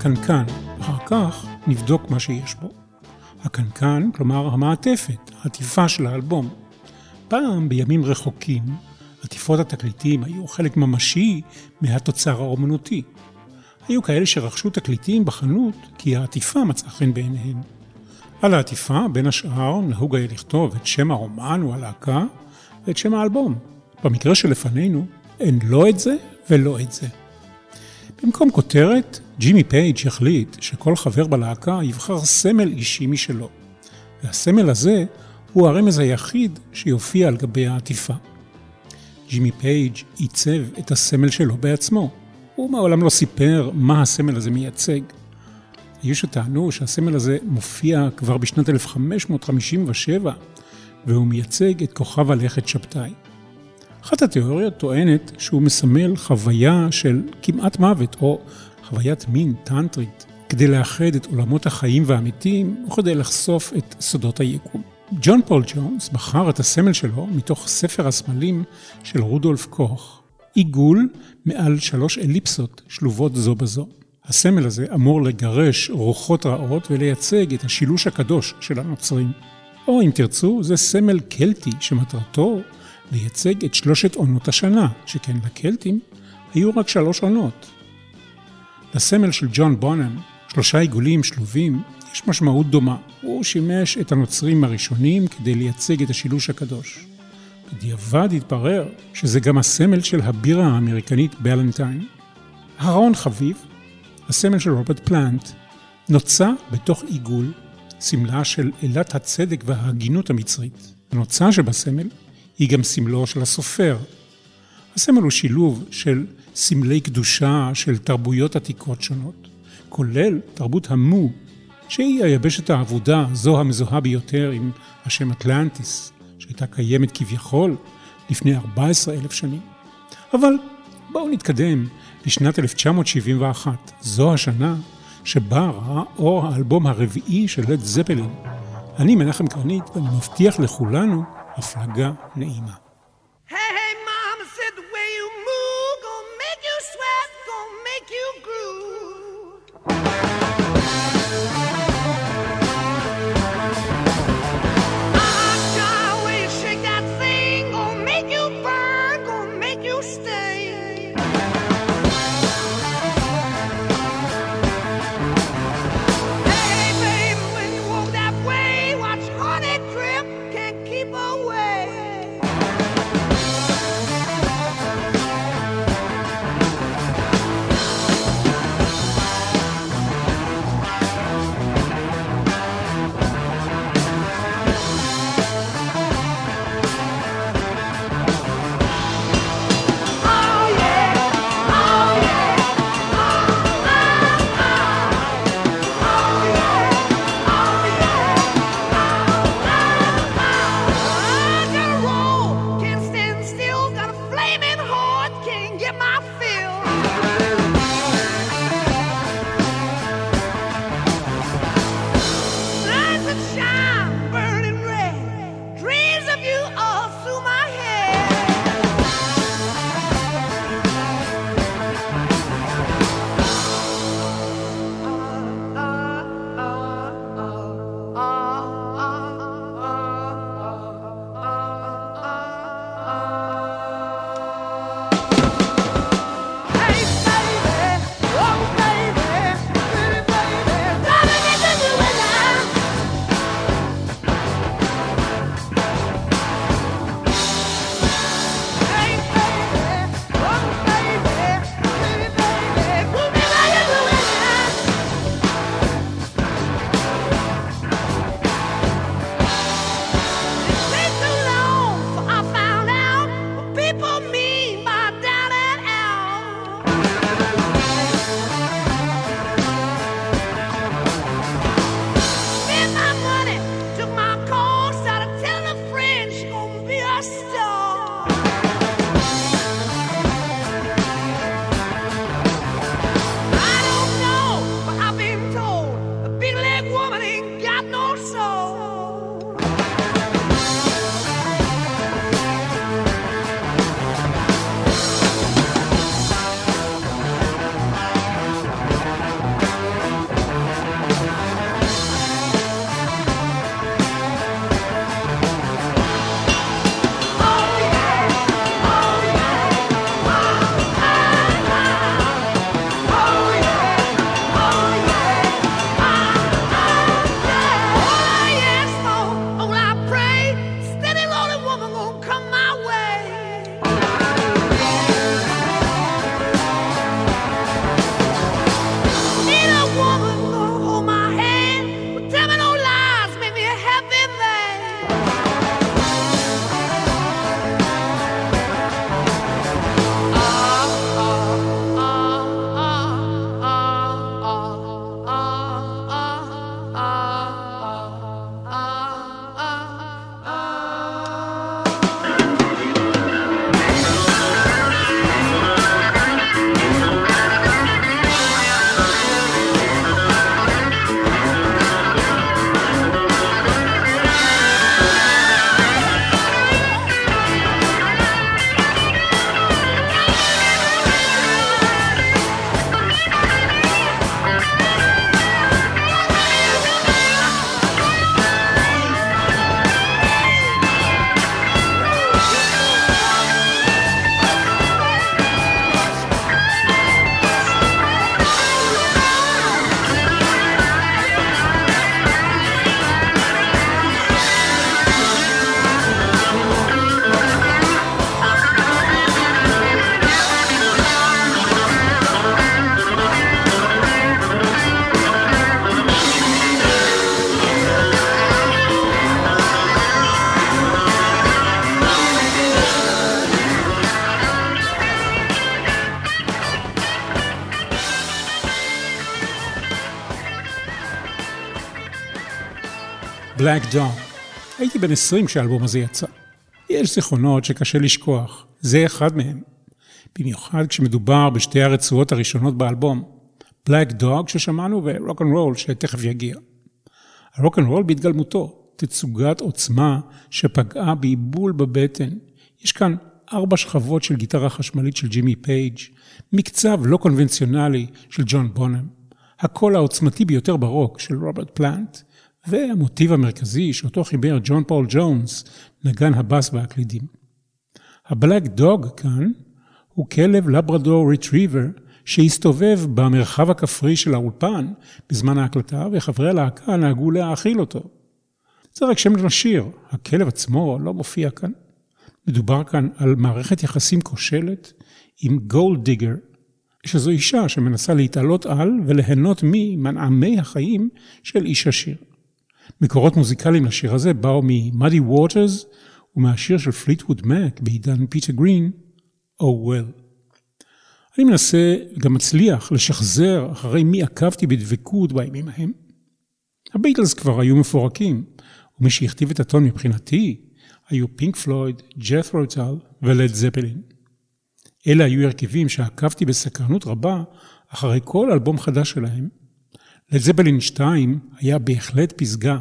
מהקנקן, אחר כך נבדוק מה שיש בו. הקנקן, כלומר המעטפת, העטיפה של האלבום. פעם, בימים רחוקים, עטיפות התקליטים היו חלק ממשי מהתוצר האומנותי. היו כאלה שרכשו תקליטים בחנות כי העטיפה מצאה חן בעיניהם. על העטיפה, בין השאר, נהוג היה לכתוב את שם האומן או הלהקה ואת שם האלבום. במקרה שלפנינו, אין לא את זה ולא את זה. במקום כותרת, ג'ימי פייג' החליט שכל חבר בלהקה יבחר סמל אישי משלו, והסמל הזה הוא הרמז היחיד שיופיע על גבי העטיפה. ג'ימי פייג' עיצב את הסמל שלו בעצמו, הוא מעולם לא סיפר מה הסמל הזה מייצג. היו שטענו שהסמל הזה מופיע כבר בשנת 1557, והוא מייצג את כוכב הלכת שבתאי. אחת התיאוריות טוענת שהוא מסמל חוויה של כמעט מוות, או חוויית מין טנטרית, כדי לאחד את עולמות החיים והמתים, וכדי לחשוף את סודות היקום. ג'ון פול ג'ונס בחר את הסמל שלו מתוך ספר הסמלים של רודולף קוך, עיגול מעל שלוש אליפסות שלובות זו בזו. הסמל הזה אמור לגרש רוחות רעות ולייצג את השילוש הקדוש של הנוצרים. או אם תרצו, זה סמל קלטי שמטרתו לייצג את שלושת עונות השנה, שכן לקלטים היו רק שלוש עונות. לסמל של ג'ון בונם, שלושה עיגולים שלובים, יש משמעות דומה. הוא שימש את הנוצרים הראשונים כדי לייצג את השילוש הקדוש. בדיעבד התברר שזה גם הסמל של הבירה האמריקנית בלנטיין. הרון חביב, הסמל של רוברט פלנט, נוצה בתוך עיגול, סמלה של אלת הצדק וההגינות המצרית. הנוצה שבסמל היא גם סמלו של הסופר. הסמל הוא שילוב של סמלי קדושה של תרבויות עתיקות שונות, כולל תרבות המו, שהיא היבשת האבודה, זו המזוהה ביותר עם השם אטלנטיס, שהייתה קיימת כביכול לפני 14 אלף שנים. אבל בואו נתקדם לשנת 1971. זו השנה שבה ראה אור האלבום הרביעי של לד זפלין. אני מנחם קרנית ואני מבטיח לכולנו הפלגה נעימה. Black Dog. הייתי בן 20 כשהאלבום הזה יצא. יש זיכרונות שקשה לשכוח, זה אחד מהם. במיוחד כשמדובר בשתי הרצועות הראשונות באלבום, Black Dog ששמענו ו-Rock and Roll שתכף יגיע. הרוק אנד רול בהתגלמותו, תצוגת עוצמה שפגעה בי בול בבטן. יש כאן ארבע שכבות של גיטרה חשמלית של ג'ימי פייג', מקצב לא קונבנציונלי של ג'ון בונם, הקול העוצמתי ביותר ברוק של רוברט פלנט, והמוטיב המרכזי שאותו חיבר ג'ון פול ג'ונס, נגן הבאס והקלידים. ה Black Dog כאן הוא כלב לברדור ריטריבר שהסתובב במרחב הכפרי של האולפן בזמן ההקלטה, וחברי הלהקה נהגו להאכיל אותו. זה רק שם לשיר, הכלב עצמו לא מופיע כאן. מדובר כאן על מערכת יחסים כושלת עם gold digger, שזו אישה שמנסה להתעלק על וליהנות ממנעמי החיים של איש עשיר. מקורות מוזיקליים לשיר הזה באו ממאדי ווטרס ומהשיר של פליטווד מק בעידן פיטר גרין, Oh well. אני מנסה, גם מצליח, לשחזר אחרי מי עקבתי בדבקות בימים ההם. הביטלס כבר היו מפורקים, ומי שהכתיב את הטון מבחינתי היו פינק פלויד, ג'ת רוטל ולד זפלין. אלה היו הרכבים שעקבתי בסקרנות רבה אחרי כל אלבום חדש שלהם. לד זפלין 2 היה בהחלט פסגה.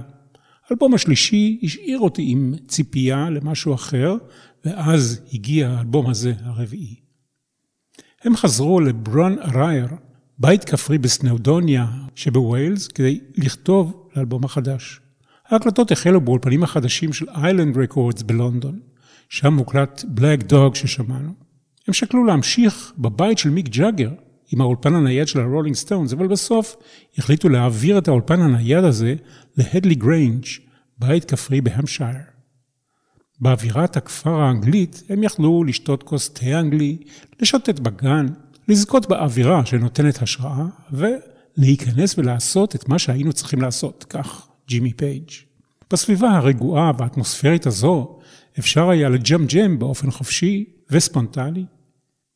האלבום השלישי השאיר אותי עם ציפייה למשהו אחר, ואז הגיע האלבום הזה, הרביעי. הם חזרו לברון ארייר, בית כפרי בסנאודוניה שבווילס, כדי לכתוב לאלבום החדש. ההקלטות החלו באולפנים החדשים של איילנד רקורדס בלונדון, שם מוקלט Black Dog ששמענו. הם שקלו להמשיך בבית של מיק ג'אגר עם האולפן הנייד של הרולינג סטונס, אבל בסוף החליטו להעביר את האולפן הנייד הזה להדלי גריינג', בית כפרי בהמפשייר. באווירת הכפר האנגלית הם יכלו לשתות כוס תה אנגלי, לשוטט בגן, לזכות באווירה שנותנת השראה, ולהיכנס ולעשות את מה שהיינו צריכים לעשות, כך ג'ימי פייג'. בסביבה הרגועה והאטמוספרית הזו אפשר היה לג'מג'ם באופן חופשי וספונטני,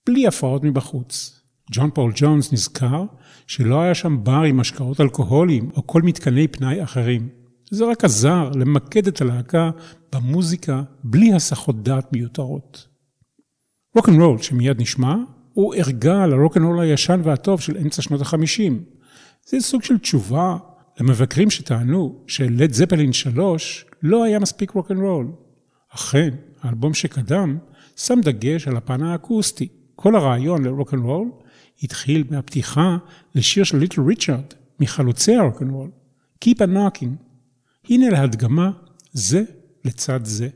בלי הפרעות מבחוץ. ג'ון פול ג'ונס נזכר שלא היה שם בר עם משקאות אלכוהוליים או כל מתקני פנאי אחרים. זה רק עזר למקד את הלהקה במוזיקה בלי הסחות דעת מיותרות. רוקנרול שמיד נשמע, הוא ערגה לרוקנרול הישן והטוב של אמצע שנות החמישים. זה סוג של תשובה למבקרים שטענו שלד זפלין 3 לא היה מספיק רוקנרול. אכן, האלבום שקדם שם דגש על הפן האקוסטי. כל הרעיון לרוקנרול התחיל מהפתיחה לשיר של ליטל ריצ'רד, מחלוצי הרוקנרול, Keep a Knocking. הנה להדגמה זה לצד זה.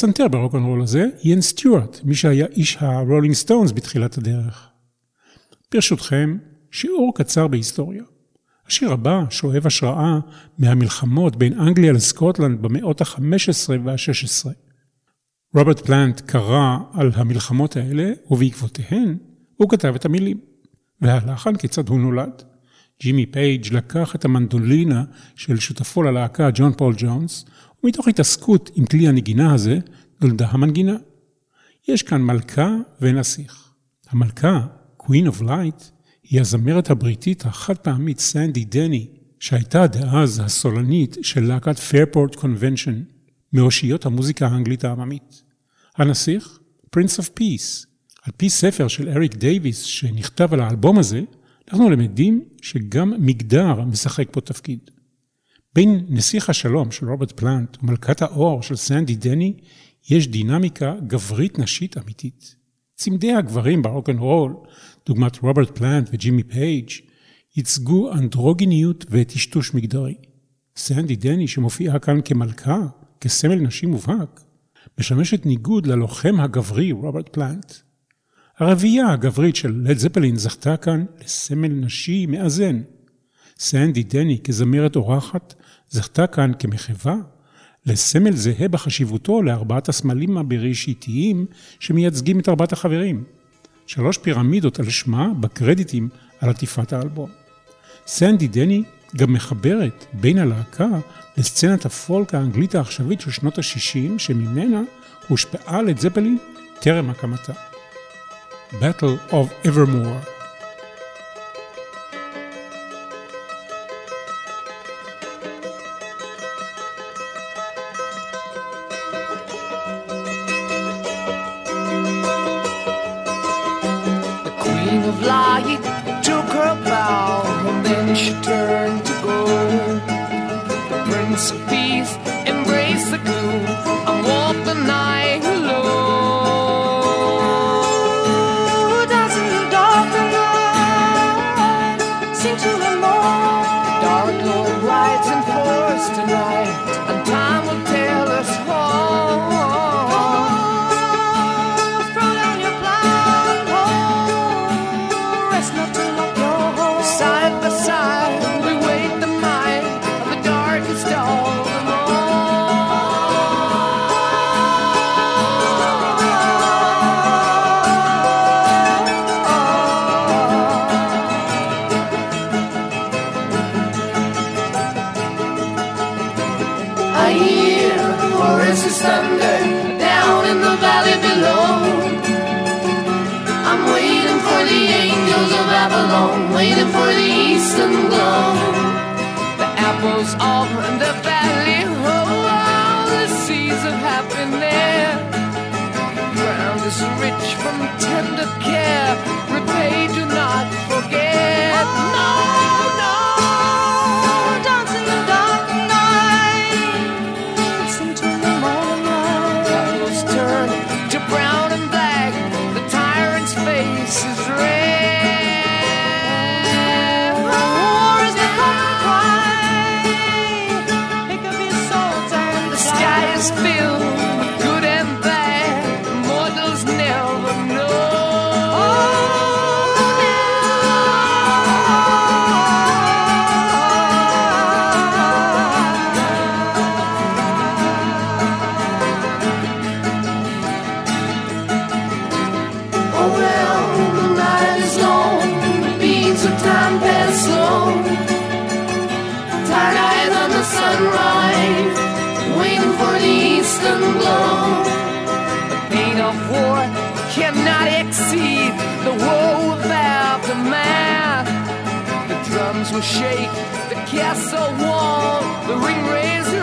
הפסנתר ברוקנרול הזה, איין סטיוארט, מי שהיה איש הרולינג סטונס בתחילת הדרך. ברשותכם, שיעור קצר בהיסטוריה. השיר הבא שואב השראה מהמלחמות בין אנגליה לסקוטלנד במאות ה-15 וה-16. רוברט פלנט קרא על המלחמות האלה, ובעקבותיהן הוא כתב את המילים. והלחן כיצד הוא נולד. ג'ימי פייג' לקח את המנדולינה של שותפו ללהקה ג'ון פול ג'ונס, ומתוך התעסקות עם כלי הנגינה הזה, נולדה המנגינה. יש כאן מלכה ונסיך. המלכה, Queen of Light, היא הזמרת הבריטית החד פעמית סנדי דני, שהייתה דאז הסולנית של להקת פיירפורט קונבנשן, מאושיות המוזיקה האנגלית העממית. הנסיך, Prince of Peace. על פי ספר של אריק דייוויס שנכתב על האלבום הזה, אנחנו למדים שגם מגדר משחק פה תפקיד. בין נסיך השלום של רוברט פלנט ומלכת האור של סנדי דני, יש דינמיקה גברית נשית אמיתית. צמדי הגברים ברוקנרול, דוגמת רוברט פלנט וג'ימי פייג', ייצגו אנדרוגיניות וטשטוש מגדרי. סנדי דני, שמופיעה כאן כמלכה, כסמל נשי מובהק, משמשת ניגוד ללוחם הגברי רוברט פלנט. הרביעייה הגברית של לד זפלין זכתה כאן לסמל נשי מאזן. סנדי דני כזמרת אורחת זכתה כאן כמחווה לסמל זהה בחשיבותו לארבעת הסמלים הבראשיתיים שמייצגים את ארבעת החברים. שלוש פירמידות על שמה בקרדיטים על עטיפת האלבום. סנדי דני גם מחברת בין הלהקה לסצנת הפולק האנגלית העכשווית של שנות ה-60, שממנה הושפעה לד טרם הקמתה. Battle of Evermore. Queen of Light took her bow and then she turned to go. The Prince of Peace shake, the castle wall, the ring razor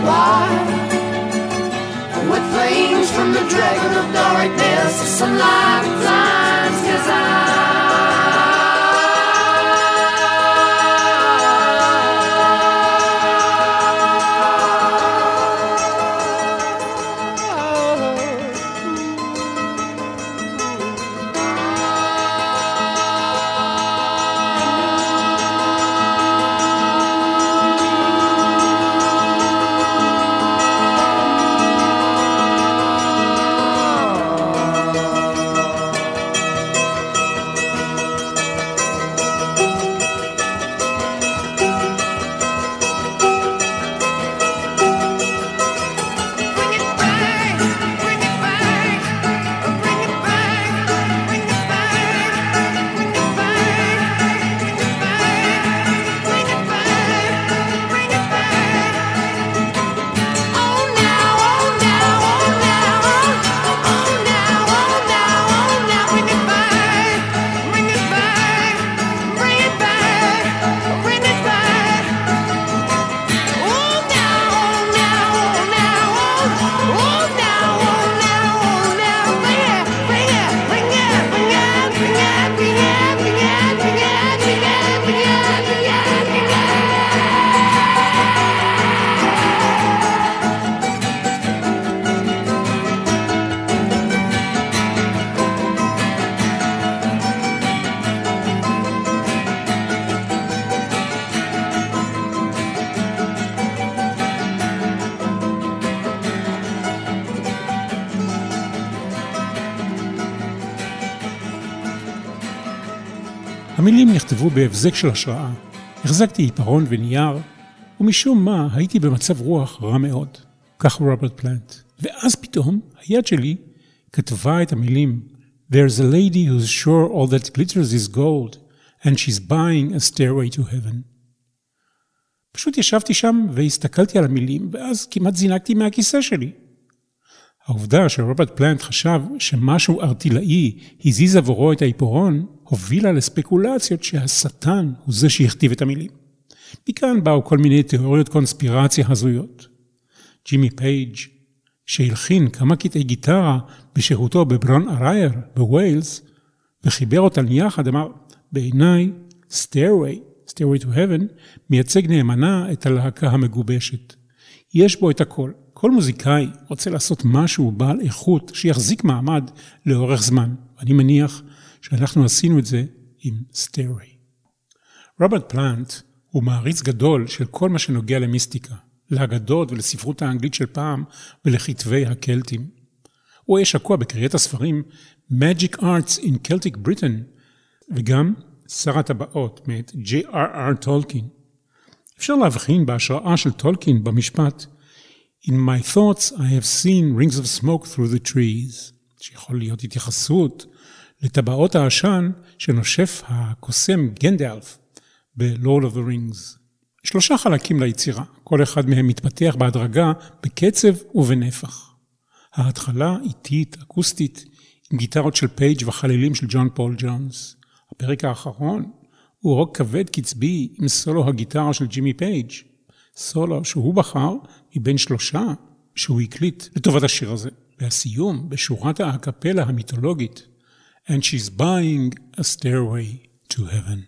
goodbye. With flames from the dragon of darkness, the sunlight climbs, cause I נכתבו בהבזק של השראה. החזקתי עיפרון ונייר, ומשום מה הייתי במצב רוח רע מאוד. כך רוברט פלנט. ואז פתאום היד שלי כתבה את המילים There's a lady who's sure all that glitters is gold, and she's buying a stairway to heaven. פשוט ישבתי שם והסתכלתי על המילים, ואז כמעט זינקתי מהכיסא שלי. העובדה שרוברט פלנט חשב שמשהו ארטילאי הזיזה עבורו את העיפרון, הובילה לספקולציות שהשטן הוא זה שהכתיב את המילים. מכאן באו כל מיני תיאוריות קונספירציה הזויות. ג'ימי פייג', שהלחין כמה קטעי גיטרה בשירותו בברון-יר-אור בווילס, וחיבר אותן יחד, אמר, בעיניי, Stairway, Stairway to Heaven, מייצג נאמנה את הלהקה המגובשת. יש בו את הכל. כל מוזיקאי רוצה לעשות משהו בעל איכות שיחזיק מעמד לאורך זמן. אני מניח שאנחנו עשינו את זה עם סטיירי. רוברט פלנט הוא מעריץ גדול של כל מה שנוגע למיסטיקה, לאגדות ולספרות האנגלית של פעם ולכתבי הקלטים. הוא היה שקוע בקריאת הספרים Magic Arts in Celtic Britain וגם שר הטבעות מאת J.R.R. טולקין. אפשר להבחין בהשראה של טולקין במשפט In my thoughts I have seen rings of smoke through the trees, שיכול להיות התייחסות לטבעות העשן שנושף הקוסם ב-Lord of the Rings. שלושה חלקים ליצירה, כל אחד מהם מתפתח בהדרגה, בקצב ובנפח. ההתחלה איטית, אקוסטית, עם גיטרות של פייג' וחלילים של ג'ון פול ג'ונס. הפרק האחרון הוא רוק כבד קצבי עם סולו הגיטרה של ג'ימי פייג', סולו שהוא בחר מבין שלושה שהוא הקליט לטובת השיר הזה. והסיום בשורת האקפלה המיתולוגית and she's buying a stairway to heaven.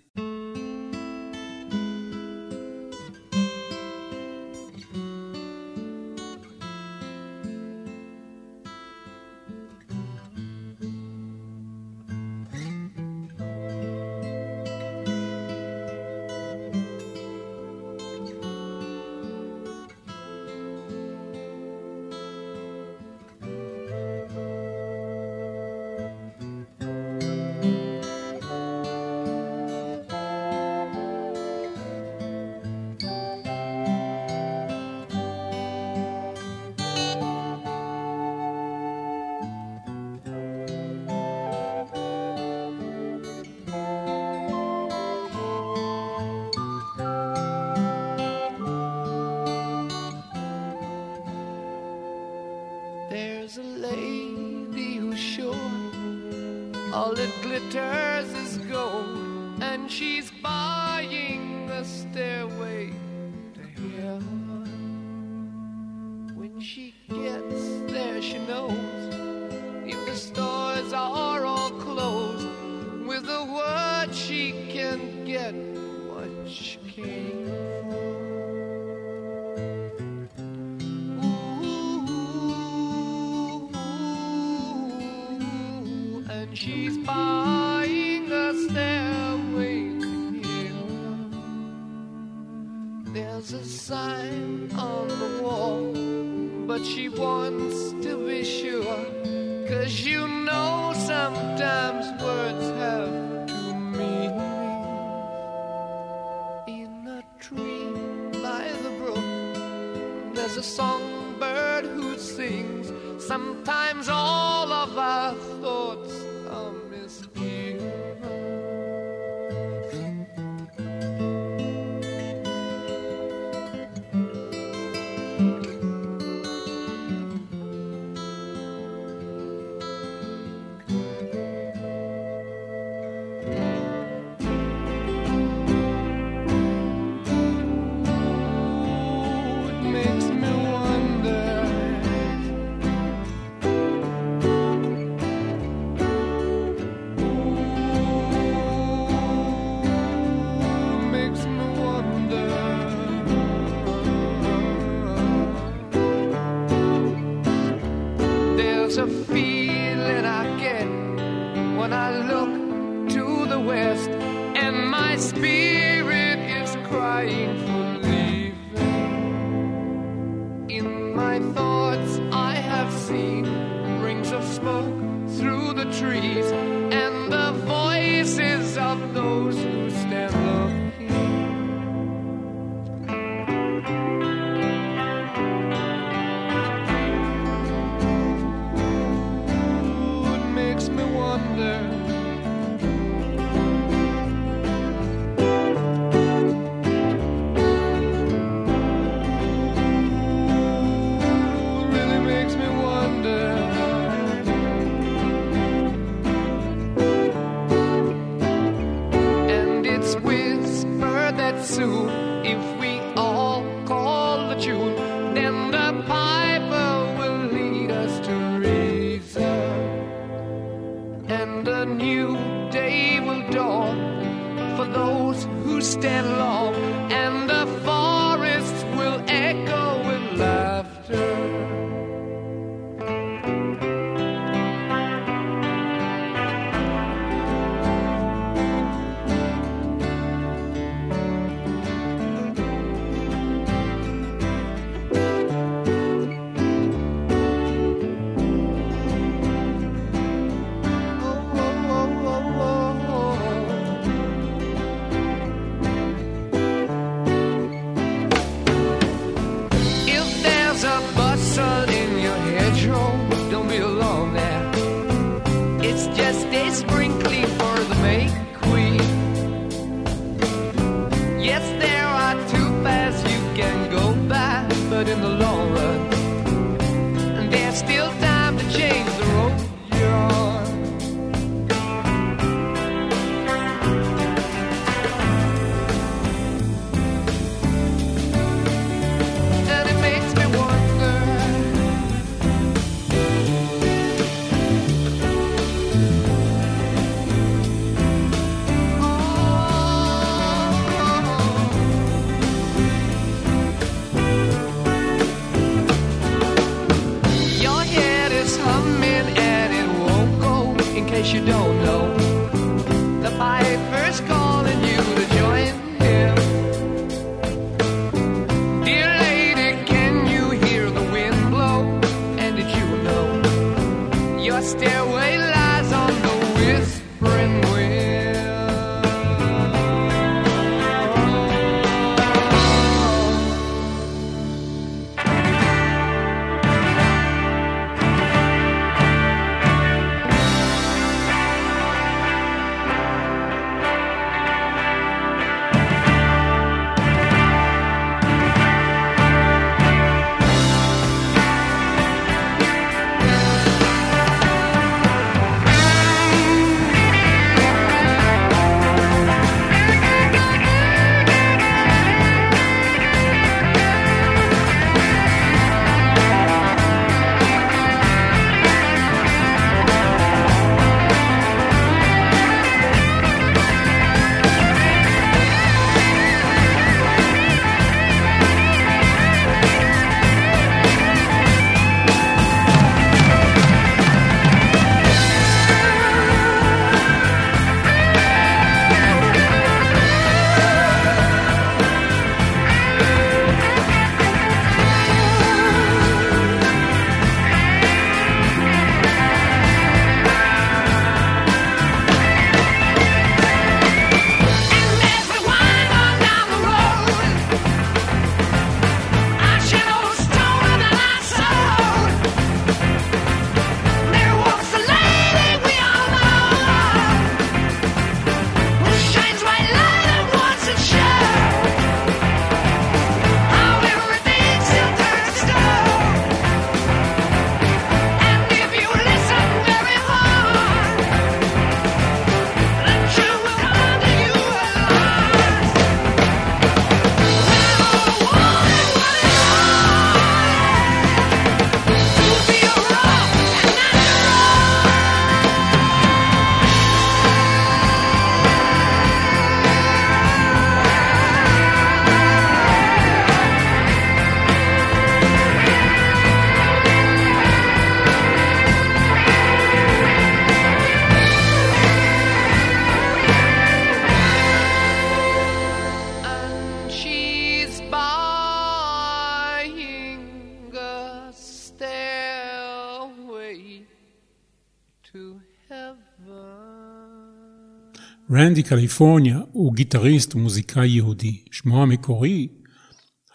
רנדי קליפורניה הוא גיטריסט ומוזיקאי יהודי. שמו המקורי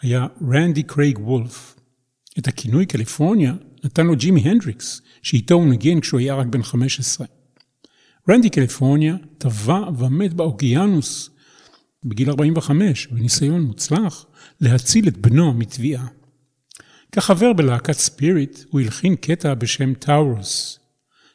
היה רנדי קרייג וולף. את הכינוי קליפורניה נתן לו ג'ימי הנדריקס, שאיתו הוא ניגן כשהוא היה רק בן 15. רנדי קליפורניה טבע ומת באוקיינוס בגיל 45, בניסיון מוצלח להציל את בנו מטביעה. כחבר בלהקת ספיריט, הוא הלחין קטע בשם טאורוס,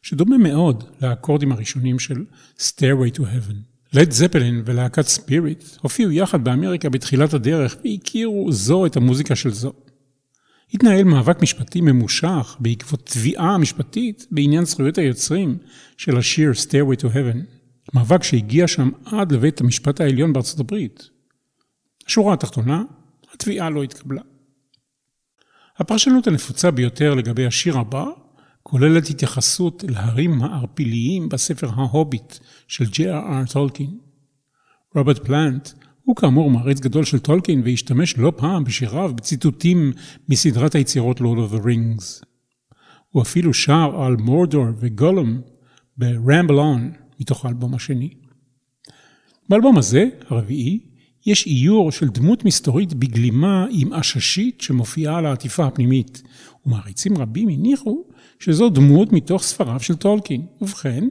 שדומה מאוד לאקורדים הראשונים של Stairway to Heaven. לד זפלין ולהקת ספיריט הופיעו יחד באמריקה בתחילת הדרך והכירו זו את המוזיקה של זו. התנהל מאבק משפטי ממושך בעקבות תביעה משפטית בעניין זכויות היוצרים של השיר Stairway to Heaven, מאבק שהגיע שם עד לבית המשפט העליון בארצות הברית. השורה התחתונה, התביעה לא התקבלה. הפרשנות הנפוצה ביותר לגבי השיר הבא כוללת התייחסות להרים הערפיליים בספר ההוביט של ג'י.אר.אר טולקין. רוברט פלנט הוא כאמור מעריץ גדול של טולקין והשתמש לא פעם בשיריו בציטוטים מסדרת היצירות of the Rings. הוא אפילו שר על מורדור וגולום ב-Ramble On מתוך האלבום השני. באלבום הזה, הרביעי, יש איור של דמות מסתורית בגלימה עם עששית שמופיעה על העטיפה הפנימית, ומעריצים רבים הניחו שזו דמות מתוך ספריו של טולקין. ובכן,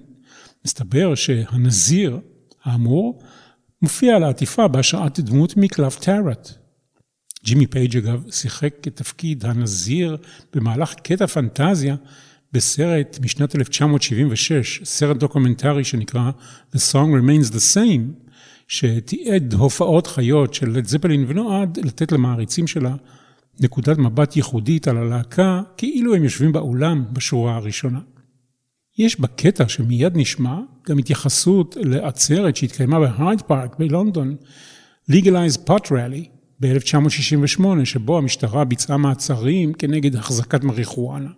מסתבר שהנזיר האמור מופיע על העטיפה בהשראת דמות מקלף טארוט. ג'ימי פייג' אגב שיחק את תפקיד הנזיר במהלך קטע פנטזיה בסרט משנת 1976, סרט דוקומנטרי שנקרא The Song Remains the Same, שתיעד הופעות חיות של לד זפלין ונועד לתת למעריצים שלה נקודת מבט ייחודית על הלהקה, כאילו הם יושבים באולם בשורה הראשונה. יש בקטע שמיד נשמע גם התייחסות לעצרת שהתקיימה בהייד פארק בלונדון, Legalize Pot Rally ב-1968, שבו המשטרה ביצעה מעצרים כנגד החזקת מריחואנה.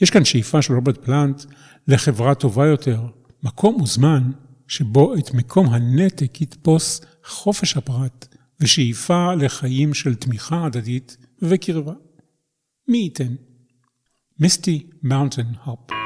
יש כאן שאיפה של רוברט פלנט לחברה טובה יותר, מקום וזמן שבו את מקום הנתק יתפוס חופש הפרט ושאיפה לחיים של תמיכה הדדית Vikirva. Meet Misty Mountain Hop.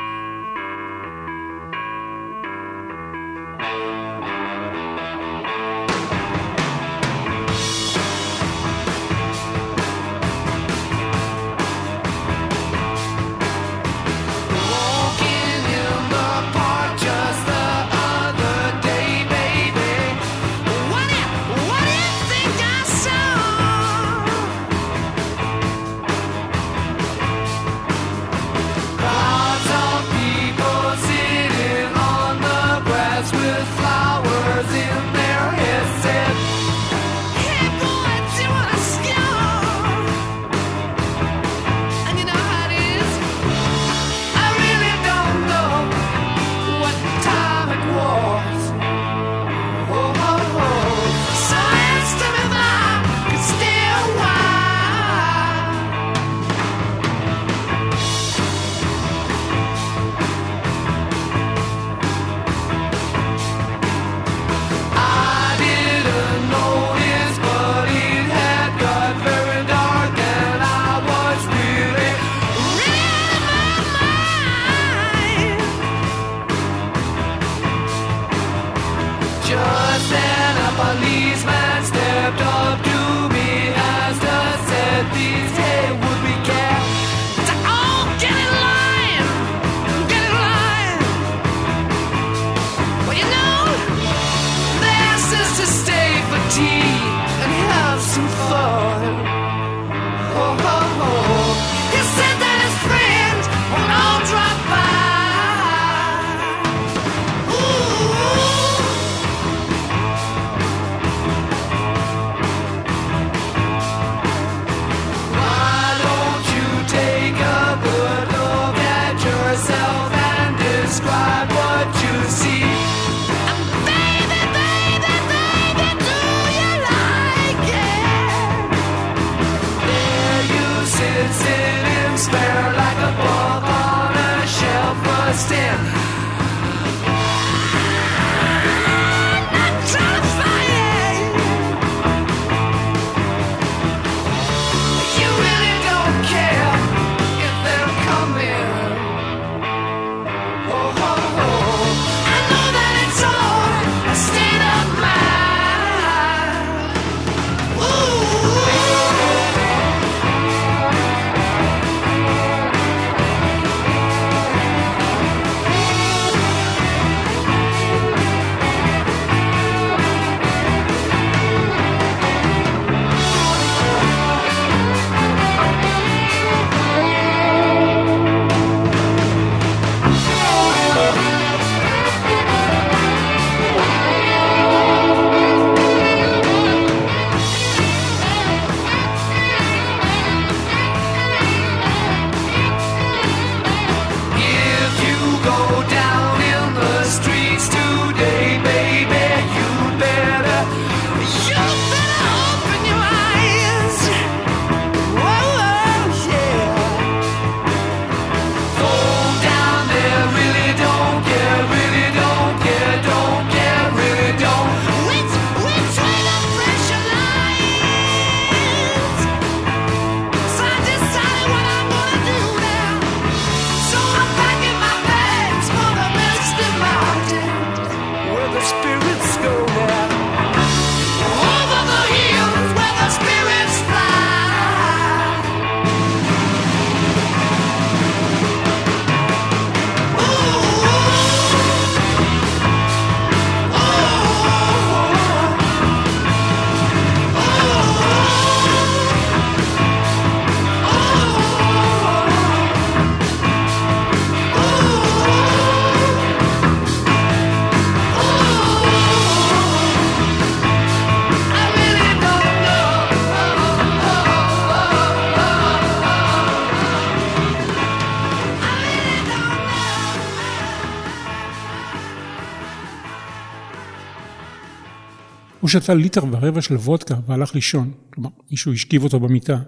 הוא שתה ליטר ורבע של וודקה והלך לישון, כלומר, מישהו השכיב אותו במיטה.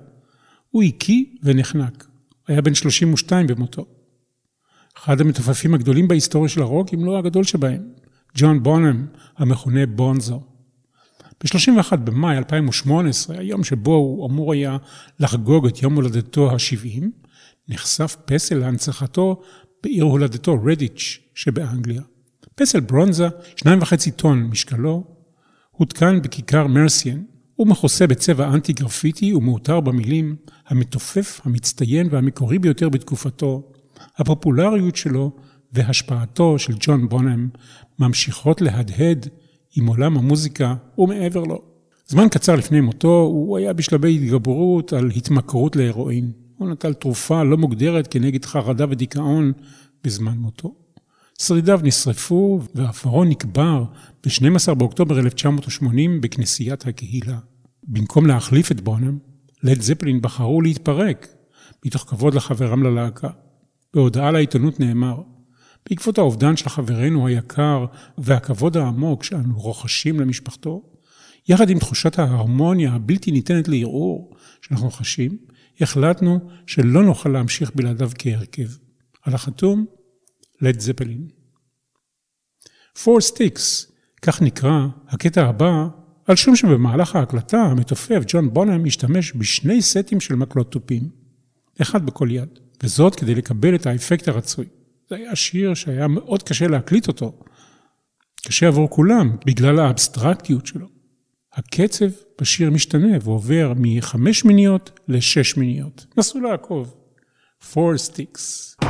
הוא הקיא ונחנק. היה בן 32 במותו. אחד המתופפים הגדולים בהיסטוריה של הרוק, אם לא הגדול שבהם, ג'ון בונם, המכונה בונזו. ב-31 במאי 2018, היום שבו הוא אמור היה לחגוג את יום הולדתו ה-70, נחשף פסל להנצחתו בעיר הולדתו רדיץ' שבאנגליה. פסל ברונזה, שניים וחצי טון משקלו, הותקן בכיכר מרסיאן. הוא מכוסה בצבע אנטי גרפיטי ומעוטר במילים המתופף, המצטיין והמקורי ביותר בתקופתו. הפופולריות שלו והשפעתו של ג'ון בונם ממשיכות להדהד עם עולם המוזיקה ומעבר לו. זמן קצר לפני מותו הוא היה בשלבי התגברות על התמכרות להרואין. הוא נטל תרופה לא מוגדרת כנגד חרדה ודיכאון בזמן מותו. שרידיו נשרפו והעפרון נקבר ב-12 באוקטובר 1980 בכנסיית הקהילה. במקום להחליף את בונם, לד זפלין בחרו להתפרק, מתוך כבוד לחברם ללהקה. בהודעה לעיתונות נאמר, בעקבות האובדן של חברנו היקר והכבוד העמוק שאנו רוחשים למשפחתו, יחד עם תחושת ההרמוניה הבלתי ניתנת לערעור שאנחנו חשים, החלטנו שלא נוכל להמשיך בלעדיו כהרכב. על החתום, לד זפלין. Four Sticks, כך נקרא הקטע הבא, על שום שבמהלך ההקלטה המתופף ג'ון בונם השתמש בשני סטים של מקלות תופים, אחד בכל יד, וזאת כדי לקבל את האפקט הרצוי. זה היה שיר שהיה מאוד קשה להקליט אותו. קשה עבור כולם, בגלל האבסטרקטיות שלו. הקצב בשיר משתנה ועובר מחמש מיניות לשש מיניות. נסו לעקוב. Four sticks.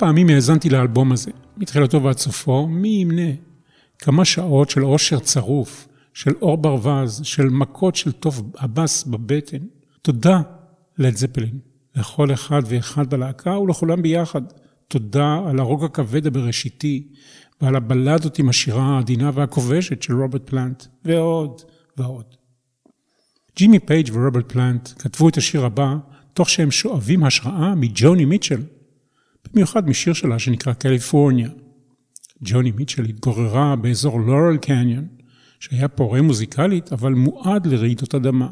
פעמים האזנתי לאלבום הזה, מתחילתו ועד סופו, מי ימנה? כמה שעות של אושר צרוף, של אור ברווז, של מכות של טוב הבס בבטן. תודה לד זפלין, לכל אחד ואחד בלהקה ולכולם ביחד. תודה על הרוק הכבד הבראשיתי ועל הבלדות עם השירה העדינה והכובשת של רוברט פלנט, ועוד ועוד. ג'ימי פייג' ורוברט פלנט כתבו את השיר הבא תוך שהם שואבים השראה מג'וני מיטשל, במיוחד משיר שלה שנקרא קליפורניה. ג'וני מיטשל התגוררה באזור לורל קניון, שהיה פורה מוזיקלית אבל מועד לרעידות אדמה.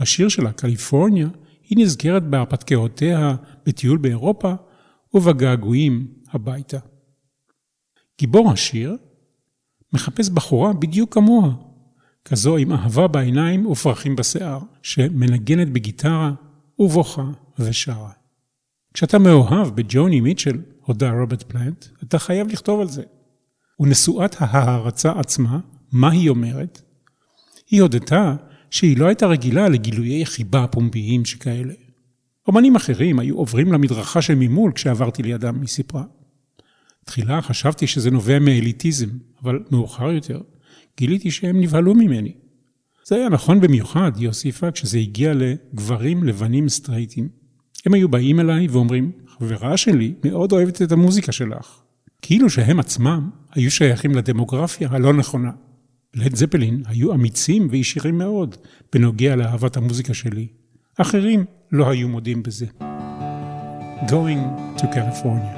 בשיר שלה, קליפורניה, היא נזכרת בהרפתקאותיה בטיול באירופה ובגעגועים הביתה. גיבור השיר מחפש בחורה בדיוק כמוה, כזו עם אהבה בעיניים ופרחים בשיער, שמנגנת בגיטרה ובוכה ושרה. כשאתה מאוהב בג'וני מיטשל, הודה רוברט פלנט, אתה חייב לכתוב על זה. ונשואת ההערצה עצמה, מה היא אומרת? היא הודתה שהיא לא הייתה רגילה לגילויי חיבה פומביים שכאלה. אומנים אחרים היו עוברים למדרכה שממול כשעברתי לידם, היא סיפרה. תחילה חשבתי שזה נובע מאליטיזם, אבל מאוחר יותר גיליתי שהם נבהלו ממני. זה היה נכון במיוחד, היא הוסיפה, כשזה הגיע לגברים לבנים סטרייטים. הם היו באים אליי ואומרים, חברה שלי מאוד אוהבת את המוזיקה שלך. כאילו שהם עצמם היו שייכים לדמוגרפיה הלא נכונה. לד זפלין היו אמיצים וישירים מאוד בנוגע לאהבת המוזיקה שלי. אחרים לא היו מודים בזה. Going to California.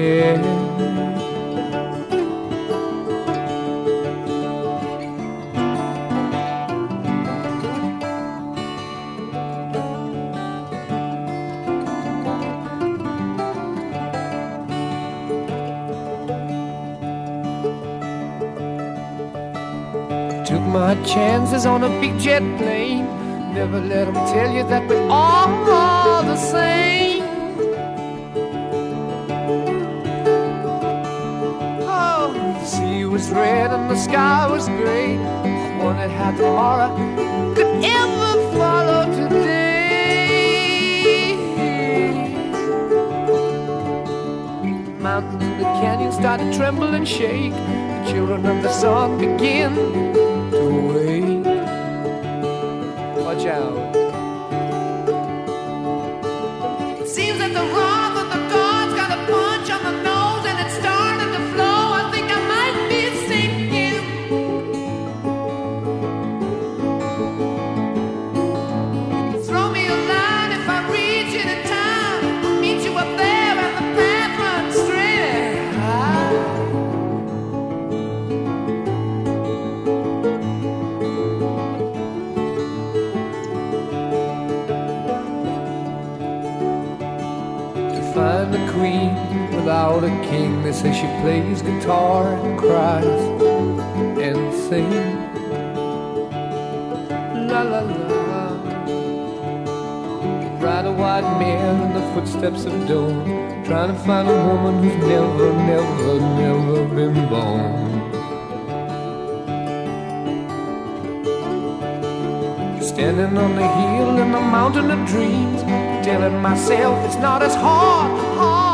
hair. Took my chances on a big jet plane. Never let them tell you that red and the sky was gray. I wondered how tomorrow could ever follow today. The mountains and the canyons start to tremble and shake. The children of the sun begin to wake. Watch out. Without a king. They say she plays guitar and cries and sings. La la la. Ride a white mare in the footsteps of dawn. Trying to find a woman who's never, never, never been born. Standing on the hill in the mountain of dreams, telling myself it's not as hard, hard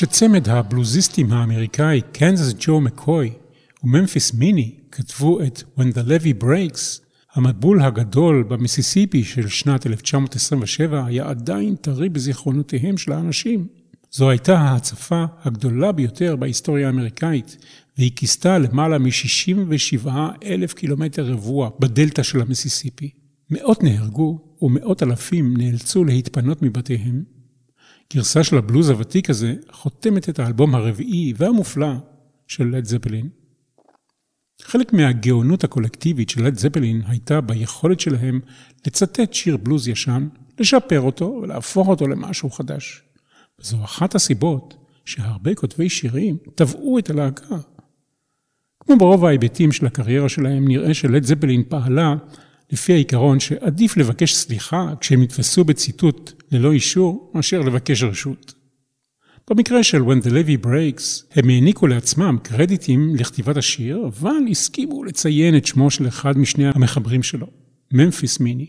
כשצמד הבלוזיסטים האמריקאי קנזס ג'ו מקוי וממפיס מיני כתבו את When the Levy Breaks, המבול הגדול במיסיסיפי של שנת 1927 היה עדיין טרי בזיכרונותיהם של האנשים. זו הייתה ההצפה הגדולה ביותר בהיסטוריה האמריקאית, והיא כיסתה למעלה מ-67 אלף קילומטר רבוע בדלתא של המיסיסיפי. מאות נהרגו ומאות אלפים נאלצו להתפנות מבתיהם. גרסה של הבלוז הוותיק הזה חותמת את האלבום הרביעי והמופלא של לד זפלין. חלק מהגאונות הקולקטיבית של לד זפלין הייתה ביכולת שלהם לצטט שיר בלוז ישן, לשפר אותו ולהפוך אותו למשהו חדש. וזו אחת הסיבות שהרבה כותבי שירים טבעו את הלהקה. כמו ברוב ההיבטים של הקריירה שלהם, נראה שלד זפלין פעלה לפי העיקרון שעדיף לבקש סליחה כשהם נתפסו בציטוט ללא אישור, מאשר לבקש רשות. במקרה של When the Levy Breaks, הם העניקו לעצמם קרדיטים לכתיבת השיר, אבל הסכימו לציין את שמו של אחד משני המחברים שלו, ממפיס מיני.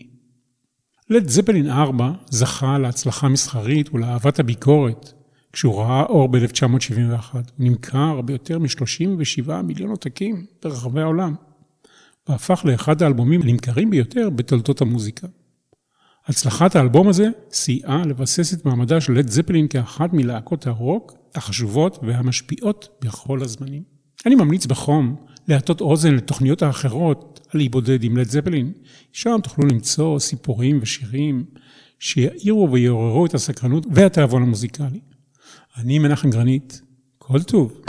לד זפלין 4 זכה להצלחה מסחרית ולאהבת הביקורת כשהוא ראה אור ב-1971. הוא נמכר ביותר מ-37 מיליון עותקים ברחבי העולם, והפך לאחד האלבומים הנמכרים ביותר בתולדות המוזיקה. הצלחת האלבום הזה סייעה לבסס את מעמדה של לד זפלין כאחת מלהקות הרוק החשובות והמשפיעות בכל הזמנים. אני ממליץ בחום להטות אוזן לתוכניות האחרות על להיבודד עם לד זפלין. שם תוכלו למצוא סיפורים ושירים שיעירו ויעוררו את הסקרנות והתיאבון המוזיקלי. אני מנחם גרנית, כל טוב.